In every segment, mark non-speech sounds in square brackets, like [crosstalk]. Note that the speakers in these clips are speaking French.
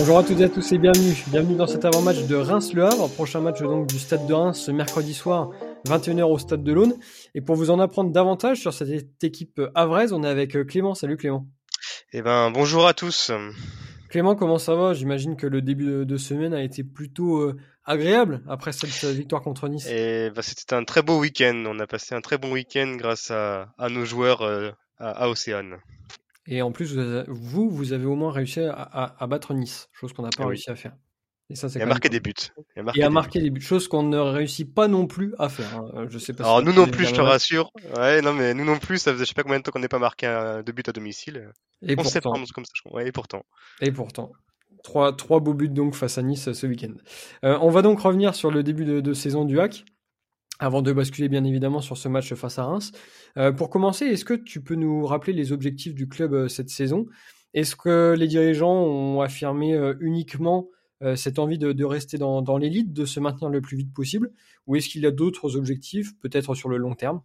Bonjour à toutes et à tous et bienvenue. Bienvenue dans cet avant-match de Reims-Le Havre. Prochain match donc du stade de Reims ce mercredi soir, 21h au stade de l'Aune. Et pour vous en apprendre davantage sur cette équipe havraise, on est avec euh, Clément. Salut Clément. Eh ben, bonjour à tous. Clément, comment ça va? J'imagine que le début de semaine a été plutôt euh, agréable après cette euh, victoire contre Nice. Et bah, c'était un très beau week-end. On a passé un très bon week-end grâce à, nos joueurs à Océane. Et en plus, vous, vous avez au moins réussi à, battre Nice, chose qu'on n'a pas réussi à faire. Et ça, c'est. Et à marquer des buts. Et à marquer, des, buts. chose qu'on ne réussit pas non plus à faire. Hein. Je sais pas. Alors nous non plus, je te rassure. Ouais, non mais nous non plus, ça faisait je sais pas combien de temps qu'on n'ait pas marqué un, de but à domicile. Et pourtant. comme ça. Ouais, et pourtant. Et pourtant. Trois, trois beaux buts donc face à Nice ce week-end. Euh, on va donc revenir sur le début de, de saison du hack avant de basculer bien évidemment sur ce match face à Reims. Euh, pour commencer, est-ce que tu peux nous rappeler les objectifs du club euh, cette saison? Est-ce que les dirigeants ont affirmé euh, uniquement cette envie de, rester dans, l'élite, de se maintenir le plus vite possible? Ou est-ce qu'il y a d'autres objectifs, peut-être sur le long terme?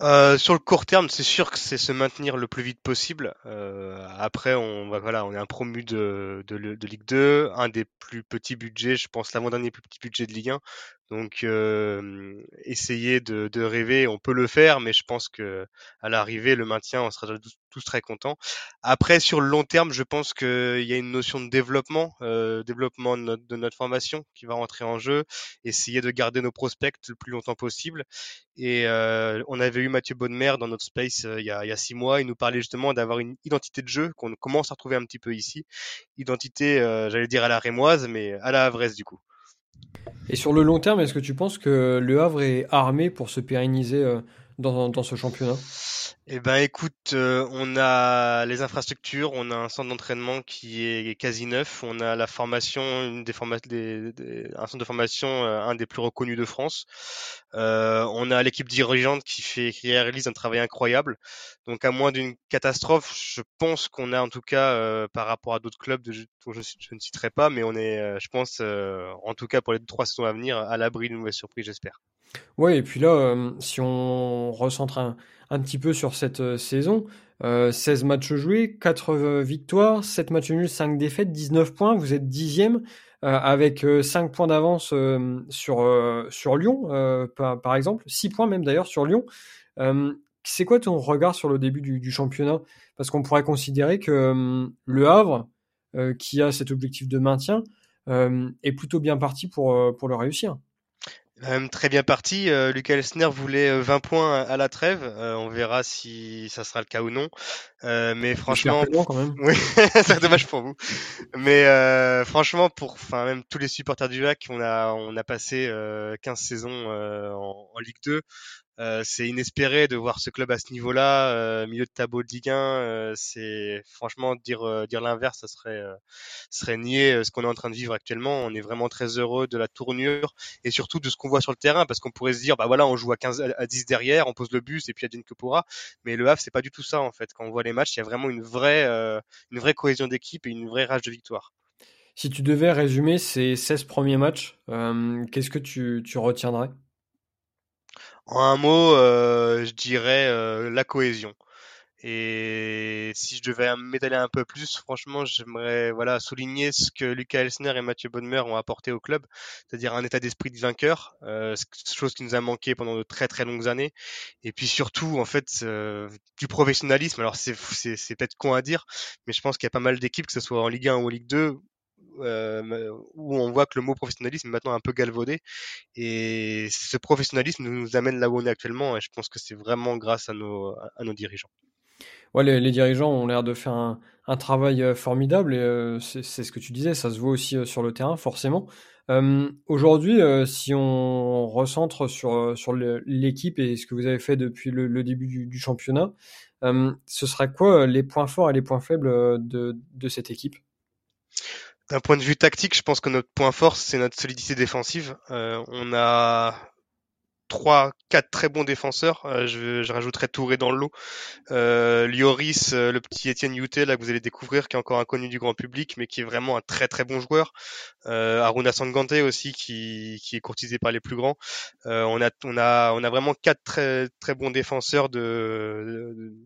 Sur le court terme, c'est sûr que c'est se maintenir le plus vite possible. Après, on voilà, on est un promu de, de, de, Ligue 2, un des plus petits budgets, je pense l'avant-dernier plus petit budget de Ligue 1. Donc, euh, essayer de, de, rêver, on peut le faire, mais je pense que à l'arrivée, le maintien, on sera tous très contents. Après, sur le long terme, je pense qu'il y a une notion de développement, euh, développement de notre, de notre, formation qui va rentrer en jeu, essayer de garder nos prospects le plus longtemps possible. Et euh, on avait eu Mathieu Bonnemer dans notre space il, y a, il, y a, six mois. Il nous parlait justement d'avoir une identité de jeu qu'on commence à retrouver un petit peu ici. Identité, j'allais dire à la rémoise, mais à la havraise du coup. Et sur le long terme, est-ce que tu penses que le Havre est armé pour se pérenniser euh, dans, dans ce championnat? Eh ben écoute, euh, on a les infrastructures, on a un centre d'entraînement qui est quasi neuf, on a la formation, une des, des, un centre de formation, euh, un des plus reconnus de France. Euh, on a l'équipe dirigeante qui fait, réalise un travail incroyable. Donc à moins d'une catastrophe, je pense qu'on a en tout cas par rapport à d'autres clubs je, je, ne citerai pas, mais on est, je pense, en tout cas pour les trois saisons à venir, à l'abri d'une mauvaise surprise, j'espère. Ouais, et puis là, si on recentre un petit peu sur cette euh, saison. 16 euh, matchs joués, 4 euh, victoires, 7 matchs nuls, 5 défaites, 19 points. Vous êtes dixième avec 5 points d'avance sur, Lyon, par, exemple. 6 points même d'ailleurs sur Lyon. c'est quoi ton regard sur le début du, championnat? Parce qu'on pourrait considérer que le Havre, qui a cet objectif de maintien, est plutôt bien parti pour le réussir très bien parti. Euh, Lucas Elsner voulait 20 euh, points à la trêve. Euh, on verra si ça sera le cas ou non. mais franchement, quand même. [laughs] oui, [laughs] c'est dommage pour vous. Mais franchement, pour, enfin même tous les supporters du lac, on a on a passé 15 saisons en, en, Ligue 2. Euh, c'est inespéré de voir ce club à ce niveau-là, euh, milieu de tableau de Ligue 1. Euh, c'est franchement dire l'inverse, ça serait nier ce qu'on est en train de vivre actuellement. On est vraiment très heureux de la tournure et surtout de ce qu'on voit sur le terrain, parce qu'on pourrait se dire bah voilà, on joue à 15 à 10 derrière, on pose le bus et puis Adine que pourra. Mais le Havre, c'est pas du tout ça en fait. Quand on voit les matchs, il y a vraiment une vraie cohésion d'équipe et une vraie rage de victoire. Si tu devais résumer ces 16 premiers matchs, qu'est-ce que tu retiendrais? En un mot, euh, je dirais euh, la cohésion. Et si je devais m'étaler un peu plus, franchement, j'aimerais voilà souligner ce que Lucas Elsner et Mathieu Bonnemer ont apporté au club, c'est-à-dire un état d'esprit de vainqueur, euh, chose qui nous a manqué pendant de très très longues années. Et puis surtout, en fait, euh, du professionnalisme. Alors c'est c'est peut-être con à dire, mais je pense qu'il y a pas mal d'équipes, que ce soit en Ligue 1 ou en Ligue 2, euh, où on voit que le mot professionnalisme est maintenant un peu galvaudé. Et ce professionnalisme nous amène là où on est actuellement. Et je pense que c'est vraiment grâce à nos, à nos dirigeants. Ouais, les, dirigeants ont l'air de faire un, travail euh, formidable et euh, c'est ce que tu disais, ça se voit aussi sur le terrain, forcément. Aujourd'hui, si on recentre sur, sur l'équipe et ce que vous avez fait depuis le, début du, championnat, ce serait quoi les points forts et les points faibles de, de cette équipe? D'un point de vue tactique, je pense que notre point fort, c'est notre solidité défensive. Euh, on a trois, quatre très bons défenseurs. Euh, je, je, rajouterai Touré dans le lot. Euh, Lioris, le petit Étienne Youté, là que vous allez découvrir, qui est encore inconnu du grand public, mais qui est vraiment un très très bon joueur. Aruna Sangante aussi, qui, est courtisé par les plus grands. On a vraiment quatre très très bons défenseurs de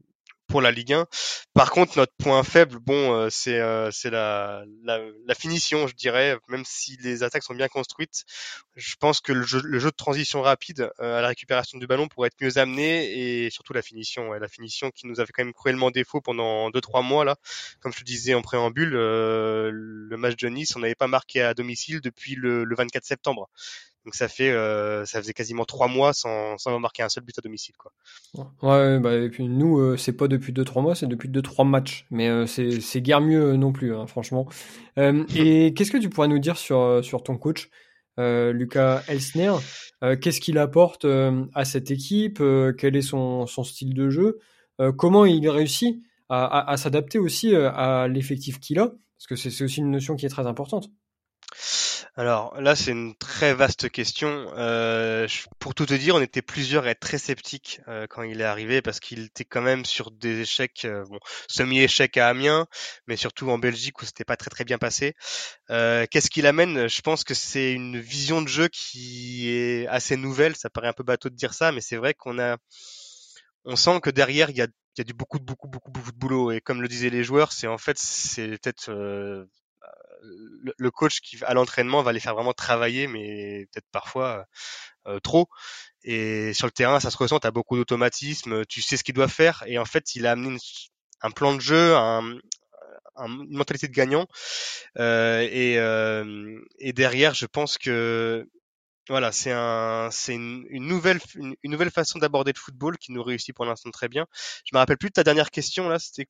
pour la Ligue 1. Par contre, notre point faible, bon, euh, c'est euh, c'est la, la, la, finition, je dirais. Même si les attaques sont bien construites, je pense que le jeu, le jeu de transition rapide à la récupération du ballon pourrait être mieux amené et surtout la finition, la finition qui nous avait quand même cruellement défaut pendant deux trois mois là. Comme je te disais en préambule, le match de Nice, on n'avait pas marqué à domicile depuis le, le 24 septembre. Donc ça fait, euh, ça faisait quasiment trois mois sans, sans marquer un seul but à domicile, quoi. Ouais, bah et puis nous, euh, c'est pas depuis deux trois mois, c'est depuis deux trois matchs, mais euh, c'est c'est guère mieux non plus, hein, franchement. [laughs] et qu'est-ce que tu pourrais nous dire sur sur ton coach, Lucas Elsner? Qu'est-ce qu'il apporte à cette équipe Quel est son son style de jeu? Comment il réussit à, à, à s'adapter aussi à l'effectif qu'il a? Parce que c'est aussi une notion qui est très importante. Alors là, c'est une très vaste question. Euh, pour tout te dire, on était plusieurs à être très sceptiques euh, quand il est arrivé parce qu'il était quand même sur des échecs, euh, bon, semi-échecs à Amiens, mais surtout en Belgique où c'était pas très très bien passé. Qu'est-ce qu'il amène? Je pense que c'est une vision de jeu qui est assez nouvelle. Ça paraît un peu bateau de dire ça, mais c'est vrai qu'on a, on sent que derrière il y a du beaucoup beaucoup beaucoup beaucoup de boulot et comme le disaient les joueurs, c'est en fait c'est peut-être le, coach qui à l'entraînement va les faire vraiment travailler, mais peut-être parfois euh, trop. Et sur le terrain, ça se ressent. T'as beaucoup d'automatisme, tu sais ce qu'il doit faire. Et en fait, il a amené un plan de jeu, un, une mentalité de gagnant. Euh, et, euh, et derrière, je pense que voilà, c'est un, c'est une, nouvelle, une nouvelle façon d'aborder le football qui nous réussit pour l'instant très bien. Je me rappelle plus de ta dernière question là. C'était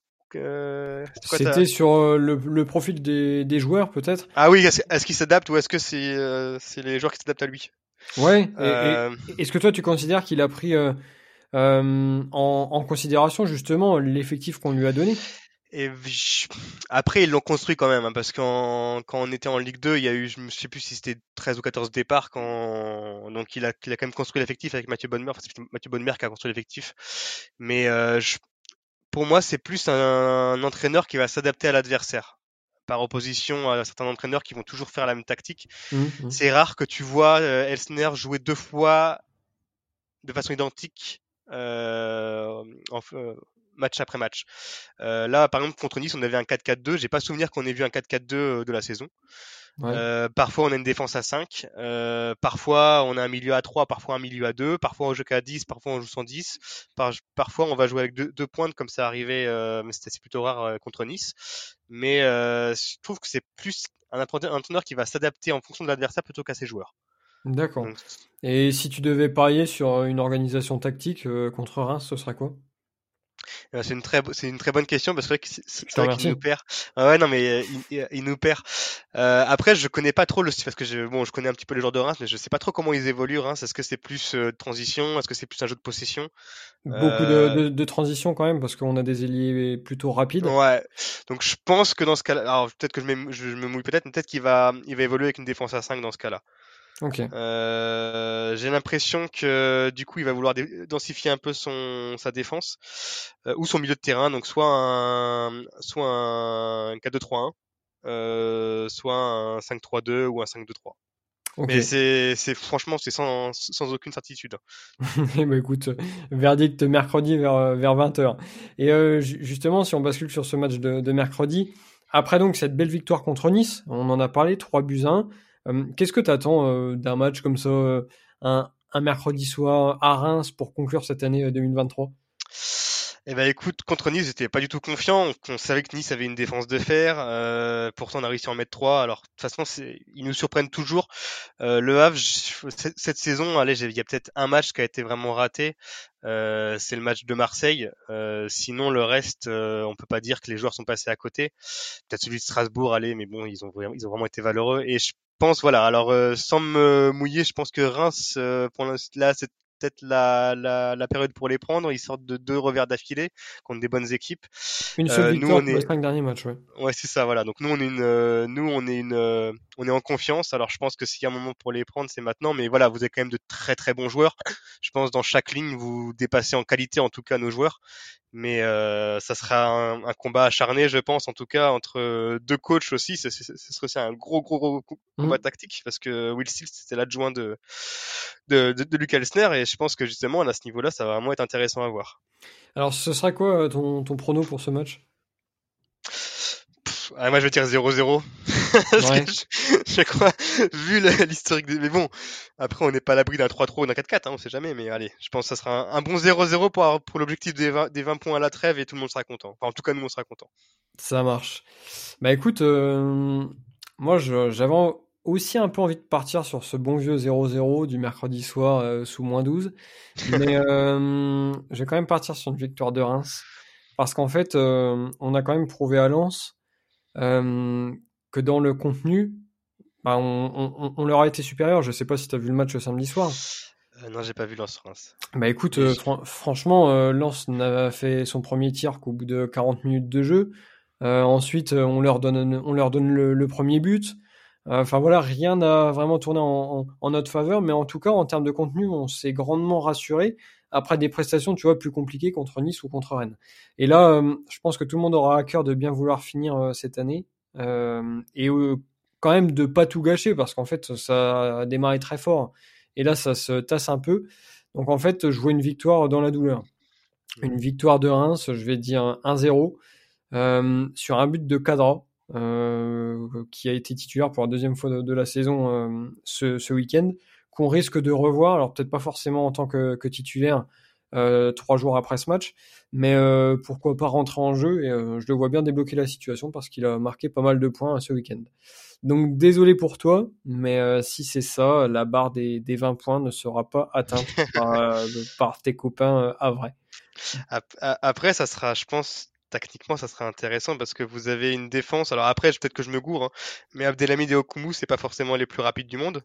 c'était sur euh, le, profil des, joueurs, peut-être Ah oui, est-ce, qu'il s'adapte ou est-ce que c'est, euh, les joueurs qui s'adaptent à lui? Ouais. Euh, est-ce que toi, tu considères qu'il a pris en, considération justement l'effectif qu'on lui a donné? Et après, ils l'ont construit quand même, hein, parce qu'en quand on était en Ligue 2, il y a eu, je ne sais plus si c'était 13 ou 14 départs, quand donc il a, il a quand même construit l'effectif avec Mathieu Bonnemer. Enfin, c'est Mathieu Bonnemer qui a construit l'effectif. Mais je, pour moi, c'est plus un, entraîneur qui va s'adapter à l'adversaire par opposition à certains entraîneurs qui vont toujours faire la même tactique. Mmh, mmh. C'est rare que tu vois euh, Elsner jouer deux fois de façon identique euh, en, euh, match après match. là, par exemple, contre Nice, on avait un 4-4-2. J'ai pas souvenir qu'on ait vu un 4-4-2 de la saison. Euh, parfois on a une défense à 5, euh, parfois on a un milieu à 3, parfois un milieu à 2, parfois on joue qu'à 10, parfois on joue sans 10, parfois on va jouer avec deux, deux pointes comme ça arrivait, euh, mais c'était plutôt rare euh, contre Nice. Mais euh, je trouve que c'est plus un entraîneur qui va s'adapter en fonction de l'adversaire plutôt qu'à ses joueurs. D'accord. Et si tu devais parier sur une organisation tactique contre Reims, ce serait quoi? euh, c'est une très, c'est une très bonne question parce que c'est vrai qu'il nous perd. Ah ouais, non, mais euh, il, nous perd. Euh, après, je connais pas trop le parce que je, bon, je connais un petit peu les joueurs de Reims, mais je sais pas trop comment ils évoluent. Reims, est-ce que c'est plus euh, transition, est-ce que c'est plus un jeu de possession? Beaucoup de, de, de, transition quand même parce qu'on a des ailiers plutôt rapides. Ouais. Donc je pense que dans ce cas-là, alors peut-être que je, je me mouille peut-être, mais peut-être qu'il va, il va évoluer avec une défense à 5 dans ce cas-là. Euh, j'ai l'impression que du coup il va vouloir densifier un peu son sa défense euh, ou son milieu de terrain, donc soit un soit un 4-2-3-1, euh, soit un 5-3-2 ou un 5-2-3. Mais c'est, c'est franchement c'est sans, sans aucune certitude. [laughs] ben écoute, verdict mercredi vers vers 20h. Et euh, justement si on bascule sur ce match de, de mercredi, après donc cette belle victoire contre Nice, on en a parlé 3 buts 1 Qu'est-ce que tu attends d'un match comme ça, un, un, mercredi soir à Reims pour conclure cette année 2023 eh ben écoute, contre Nice, j'étais pas du tout confiant. On savait que Nice avait une défense de fer. Euh, pourtant, on a réussi à en mettre trois. Alors, de toute façon, ils nous surprennent toujours. Euh, le Havre, cette saison, allez, il y a peut-être un match qui a été vraiment raté. Euh, c'est le match de Marseille. Euh, sinon, le reste, euh, on peut pas dire que les joueurs sont passés à côté. Peut-être celui de Strasbourg, allez, mais bon, ils ont ils ont vraiment été valeureux. Et je pense, voilà. Alors, sans me mouiller, je pense que Reims, pour là, c'est peut-être la, la, la, période pour les prendre. Ils sortent de deux revers d'affilée contre des bonnes équipes. Une seule euh, victoire nous, on est... les cinq derniers matchs, ouais. Ouais, c'est ça, voilà. Donc nous, on est une, euh, nous, on est une, euh, on est en confiance. Alors je pense que s'il y a un moment pour les prendre, c'est maintenant. Mais voilà, vous avez quand même de très très bons joueurs. Je pense dans chaque ligne, vous dépassez en qualité, en tout cas, nos joueurs. Mais euh, ça sera un, combat acharné, je pense, en tout cas entre deux coachs aussi. Ce serait aussi un gros, gros, gros combat mmh. tactique parce que Will Steele c'était l'adjoint de de, de, de Luke Elsner et je pense que justement à ce niveau-là, ça va vraiment être intéressant à voir. Alors, ce sera quoi ton, ton prono pour ce match? Ah, moi je vais dire 0-0. [laughs] je, crois, vu [laughs] l'historique des... Mais bon, après on n'est pas à l'abri d'un 3-3 ou d'un 4-4, hein, on sait jamais, mais allez, je pense que ça sera un, bon 0-0 pour, pour l'objectif des 20, des 20 points à la trêve et tout le monde sera content. Enfin, en tout cas, nous on sera content. Ça marche. Bah écoute, euh, moi j'avais aussi un peu envie de partir sur ce bon vieux 0-0 du mercredi soir euh, sous moins 12. [laughs] Mais euh, je vais quand même partir sur une victoire de Reims. Parce qu'en fait, on a quand même prouvé à Lens euh, que dans le contenu, bah, on, leur a été supérieur. Je sais pas si tu as vu le match samedi soir. Euh, non, j'ai pas vu Lens Reims. Bah écoute, euh, franchement, Lens n'a fait son premier tir qu'au bout de 40 minutes de jeu. ensuite, on leur donne, on leur donne le, premier but. Enfin voilà, rien n'a vraiment tourné en, en, notre faveur, mais en tout cas, en termes de contenu, on s'est grandement rassuré après des prestations, tu vois, plus compliquées contre Nice ou contre Rennes. Et là, euh, je pense que tout le monde aura à cœur de bien vouloir finir euh, cette année euh, et quand même de pas tout gâcher parce qu'en fait, ça a démarré très fort et là, ça se tasse un peu. Donc en fait, je vois une victoire dans la douleur. Une victoire de Reims, je vais dire 1-0 sur un but de Cadra. qui a été titulaire pour la deuxième fois de, la saison ce, ce week-end qu'on risque de revoir. Alors peut-être pas forcément en tant que, titulaire euh, trois jours après ce match, mais euh, pourquoi pas rentrer en jeu et euh, je le vois bien débloquer la situation parce qu'il a marqué pas mal de points ce week-end. Donc désolé pour toi, mais si c'est ça, la barre des, 20 points ne sera pas atteinte [laughs] par, tes copains à vrai. Après, ça sera, je pense, tactiquement, ça sera intéressant parce que vous avez une défense. Alors après, peut-être que je me gourre, hein, mais Abdelhamid et Okumu, c'est pas forcément les plus rapides du monde.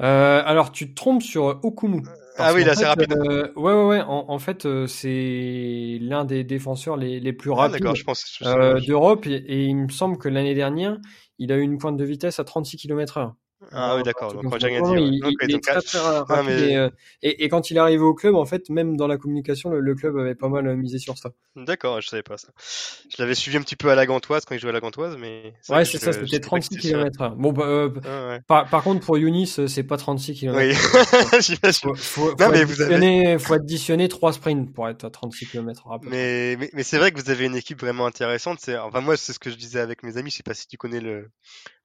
Euh, alors, tu te trompes sur Okumu. Ah oui, là, c'est rapide. Euh, ouais, ouais, ouais. En, fait, euh, c'est l'un des défenseurs les, les plus ah, rapides d'Europe. Et, et, il me semble que l'année dernière, il a eu une pointe de vitesse à 36 km/h. Ah oui, d'accord. Donc, rapide. Et, quand il est arrivé au club, en fait, même dans la communication, le, club avait pas mal misé sur ça. D'accord, je savais pas ça. Je l'avais suivi un petit peu à la Gantoise quand il jouait à la Gantoise, mais. Ouais, c'est ça, c'était 36 km/h. Bon, bah, euh, ah, par, par, contre, pour Younis, c'est pas 36 km/h. Oui. [laughs] Faut, faut, non, mais vous avez... faut additionner 3 sprints pour être à 36 km/h. Mais, mais, mais c'est vrai que vous avez une équipe vraiment intéressante. Enfin, moi, c'est ce que je disais avec mes amis. Je sais pas si tu connais le,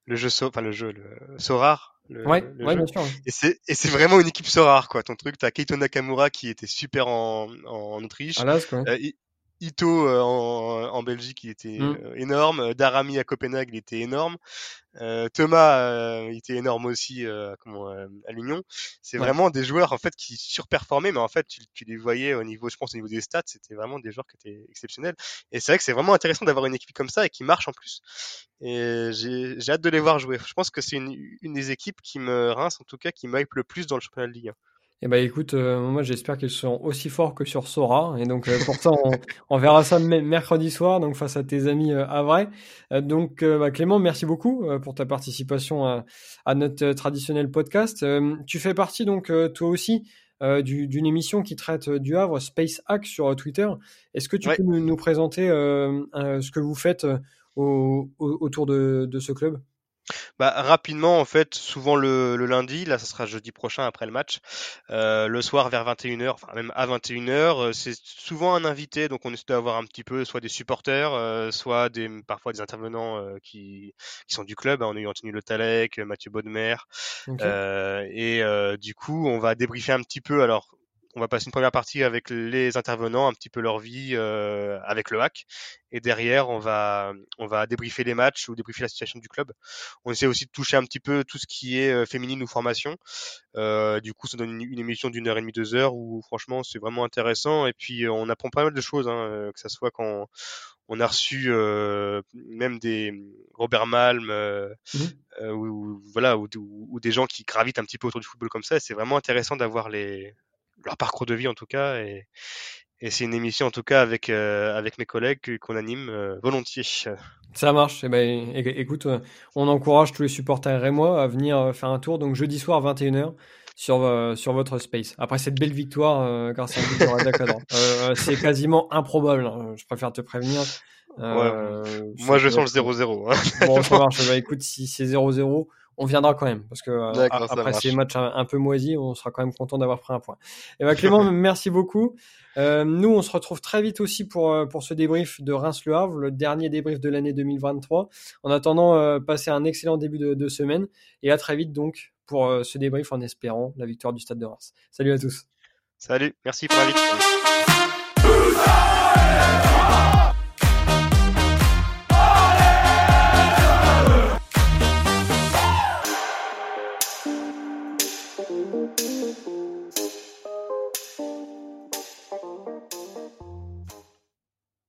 le jeu, enfin le jeu, le Sorar. Le, ouais, ouais bien sûr. Et c'est et c'est vraiment une équipe Sorar quoi. Ton truc, t'as Keito Nakamura qui était super en, en Autriche. quoi. Euh, Ito euh, en, en, Belgique, il était mmh. euh, énorme. Darami à Copenhague, il était énorme. Euh, Thomas, il était énorme aussi comment, à l'Union. C'est vraiment des joueurs en fait qui surperformaient, mais en fait tu, tu, les voyais au niveau, je pense au niveau des stats, c'était vraiment des joueurs qui étaient exceptionnels. Et c'est vrai que c'est vraiment intéressant d'avoir une équipe comme ça et qui marche en plus. Et j'ai hâte de les voir jouer. Je pense que c'est une, une, des équipes qui me rince en tout cas, qui m'hype le plus dans le championnat de Ligue 1. Eh ben écoute, euh, moi j'espère qu'ils seront aussi forts que sur Sora, et donc euh, pour ça on, [laughs] verra ça mercredi soir, donc face à tes amis euh, à vrai. donc bah, Clément, merci beaucoup pour ta participation à, notre traditionnel podcast. tu fais partie donc toi aussi d'une émission qui traite du Havre, Space Hack sur Twitter. Est-ce que tu peux nous, présenter ce que vous faites autour de ce club? Bah, rapidement, en fait, souvent le, le, lundi, là, ça sera jeudi prochain après le match, euh, le soir vers 21h, enfin même à 21h, euh, c'est souvent un invité, donc on essaie d'avoir un petit peu soit des supporters, euh, soit des, parfois des intervenants euh, qui, qui sont du club. Hein, on a eu Anthony Le Talec, Mathieu Baudemer, et du coup, on va débriefer un petit peu. Alors, on va passer une première partie avec les intervenants, un petit peu leur vie euh, avec le hack, et derrière on va on va débriefer les matchs ou débriefer la situation du club. On essaie aussi de toucher un petit peu tout ce qui est euh, féminine ou formation. Euh, du coup, ça donne une, émission d'une heure et demie, deux heures où franchement c'est vraiment intéressant et puis on apprend pas mal de choses, hein, que ça soit quand on a reçu même des Robert Malm mmh. ou, voilà ou, ou, des gens qui gravitent un petit peu autour du football comme ça. C'est vraiment intéressant d'avoir les leur parcours de vie en tout cas. Et, et c'est une émission en tout cas avec, euh, avec mes collègues qu'on anime euh, volontiers. Ça marche. Eh ben, écoute, euh, on encourage tous les supporters et moi à venir faire un tour. Donc jeudi soir 21h sur, sur votre space. Après cette belle victoire grâce à un but de c'est quasiment improbable. Hein. Je préfère te prévenir. moi, je sens le 0-0. Hein. bon, ça [laughs] marche. Bah, écoute, si c'est 0-0, on viendra quand même parce que euh, après ces matchs un, peu moisis, on sera quand même content d'avoir pris un point. Et bah Clément, [laughs] merci beaucoup. Euh, nous, on se retrouve très vite aussi pour euh, pour ce débrief de Reims-Le Havre, le dernier débrief de l'année 2023. En attendant, euh, passez un excellent début de, de, semaine et à très vite donc pour ce débrief en espérant la victoire du Stade de Reims. Salut à tous. Salut, merci pour l'invitation.